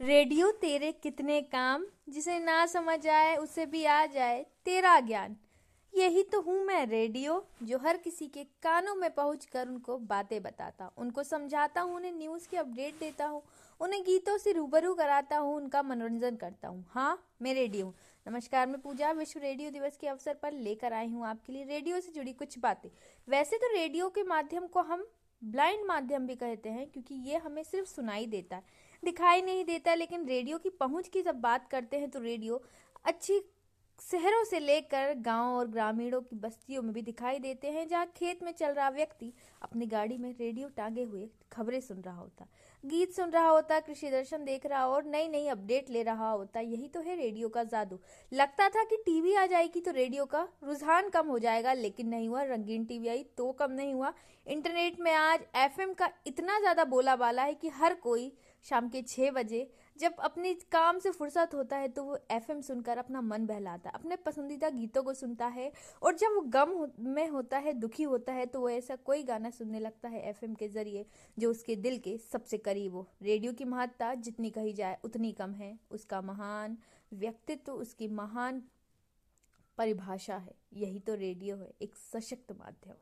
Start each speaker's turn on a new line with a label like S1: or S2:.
S1: Radio तेरे कितने काम, जिसे ना समझ आए, उसे भी आ जाए, तेरा ज्ञान। यही तो हूँ मैं रेडियो, जो हर किसी के कानों में पहुँच कर उनको बातें बताता उनको समझाता हूँ, उन्हें न्यूज़ की अपडेट देता हूँ, उन्हें गीतों से रूबरू कराता हूँ, उनका मनोरंजन करता हूँ। हाँ मैं रेडियो नमस्कार, मैं पूजा, विश्व रेडियो दिवस के अवसर पर लेकर आई हूँ आपके लिए रेडियो से जुड़ी कुछ बातें। वैसे तो रेडियो के माध्यम को हम ब्लाइंड माध्यम भी कहते हैं, क्योंकि ये हमें सिर्फ़ सुनाई देता है। दिखाई नहीं देता, लेकिन रेडियो की पहुँच की जब बात करते हैं तो रेडियो अच्छी शहरों से लेकर गाँव और ग्रामीणों की बस्तियों में भी दिखाई देते हैं, जहाँ खेत में चल रहा व्यक्ति अपनी गाड़ी में रेडियो टांगे हुए खबरें सुन रहा होता, गीत सुन रहा होता, कृषि दर्शन देख रहा और नई नई अपडेट ले रहा होता। यही तो है रेडियो का जादू। लगता था कि टीवी आ जाएगी तो रेडियो का रुझान कम हो जाएगा, लेकिन नहीं हुआ। रंगीन टीवी आई तो कम नहीं हुआ। इंटरनेट में आज एफएम का इतना ज़्यादा बोला वाला है कि हर कोई शाम के छः बजे जब अपने काम से फुर्सत होता है तो वो एफएम सुनकर अपना मन बहलाता है, अपने पसंदीदा गीतों को सुनता है और जब वो गम में होता है, दुखी होता है तो वो ऐसा कोई गाना सुनने लगता है एफएम के ज़रिए जो उसके दिल के सबसे करीब हो। रेडियो की महत्ता जितनी कही जाए, उतनी कम है। उसका महान व्यक्तित्व, उसकी महान परिभाषा है। यही तो रेडियो है, एक सशक्त माध्यम।